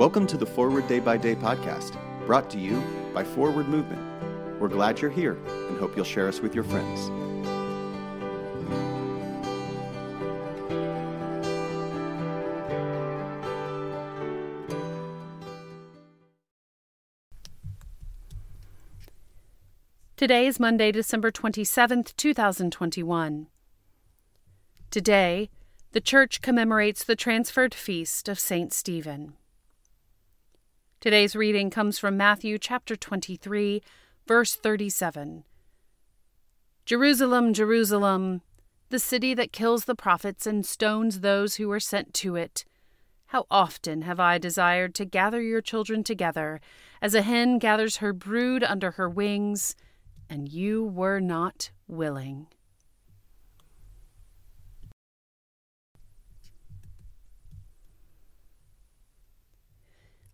Welcome to the Forward Day by Day podcast, brought to you by Forward Movement. We're glad you're here and hope you'll share us with your friends. Today is Monday, December 27th, 2021. Today, the Church commemorates the transferred feast of St. Stephen. Today's reading comes from Matthew chapter 23, verse 37. Jerusalem, Jerusalem, the city that kills the prophets and stones those who are sent to it. How often have I desired to gather your children together, as a hen gathers her brood under her wings, and you were not willing.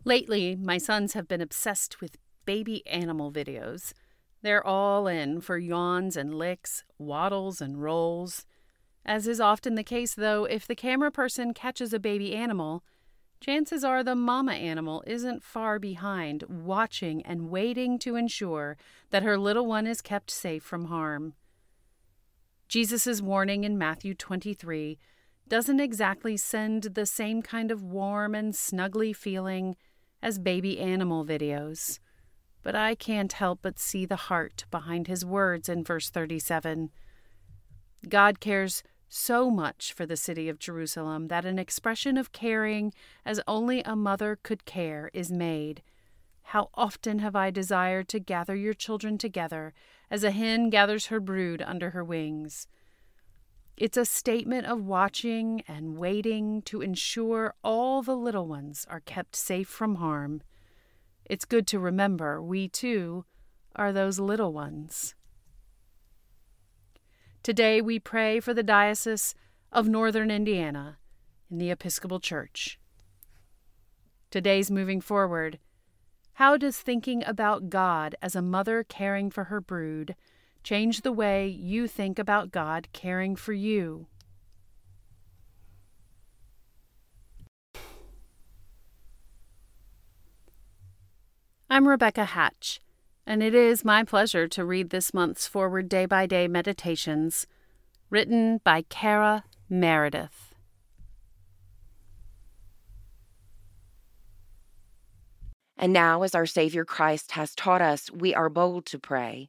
Lately, my sons have been obsessed with baby animal videos. They're all in for yawns and licks, waddles and rolls. As is often the case, though, if the camera person catches a baby animal, chances are the mama animal isn't far behind, watching and waiting to ensure that her little one is kept safe from harm. Jesus' warning in Matthew 23 doesn't exactly send the same kind of warm and snuggly feeling as baby animal videos. But I can't help but see the heart behind his words in verse 37. God cares so much for the city of Jerusalem that an expression of caring as only a mother could care is made. How often have I desired to gather your children together as a hen gathers her brood under her wings. It's a statement of watching and waiting to ensure all the little ones are kept safe from harm. It's good to remember we, too, are those little ones. Today we pray for the Diocese of Northern Indiana in the Episcopal Church. Today's moving forward. How does thinking about God as a mother caring for her brood Change the way you think about God caring for you. I'm Rebecca Hatch, and it is my pleasure to read this month's Forward Day by Day Meditations, written by Kara Meredith. And now, as our Savior Christ has taught us, we are bold to pray.